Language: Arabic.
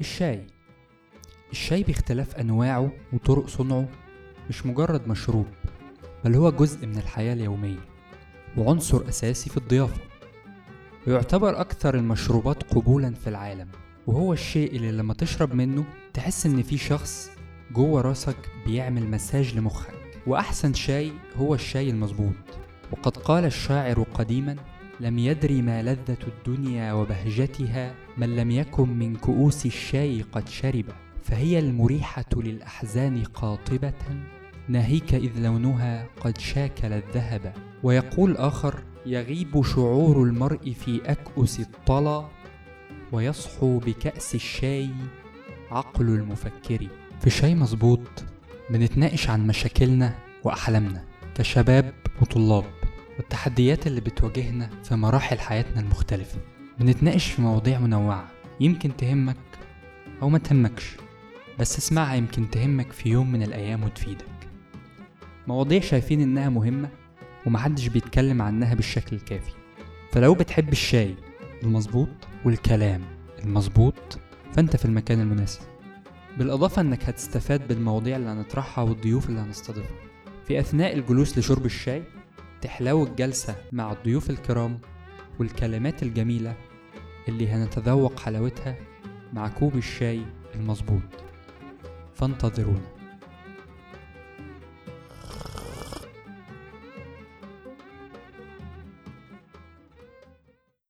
الشاي. الشاي باختلاف أنواعه وطرق صنعه مش مجرد مشروب بل هو جزء من الحياة اليومية وعنصر أساسي في الضيافة. ويعتبر أكثر المشروبات قبولا في العالم وهو الشيء اللي لما تشرب منه تحس إن في شخص جوه راسك بيعمل مساج لمخك. وأحسن شاي هو الشاي المظبوط وقد قال الشاعر قديما لم يدري ما لذة الدنيا وبهجتها من لم يكن من كؤوس الشاي قد شرب فهي المريحة للأحزان قاطبة ناهيك إذ لونها قد شاكل الذهب. ويقول آخر يغيب شعور المرء في أكؤس الطلا ويصحو بكأس الشاي عقل المفكر. في شاي مظبوط بنتناقش عن مشاكلنا وأحلامنا. كشباب وطلاب. والتحديات اللي بتواجهنا في مراحل حياتنا المختلفة. بنتناقش في مواضيع منوعة يمكن تهمك أو ما تهمكش بس اسمعها يمكن تهمك في يوم من الأيام وتفيدك. مواضيع شايفين إنها مهمة ومحدش بيتكلم عنها بالشكل الكافي. فلو بتحب الشاي المظبوط والكلام المظبوط فأنت في المكان المناسب. بالإضافة إنك هتستفاد بالمواضيع اللي هنطرحها والضيوف اللي هنستضيفها. في أثناء الجلوس لشرب الشاي تحلو الجلسة مع الضيوف الكرام والكلمات الجميلة اللي هنتذوق حلاوتها مع كوب الشاي المظبوط. فانتظرونا.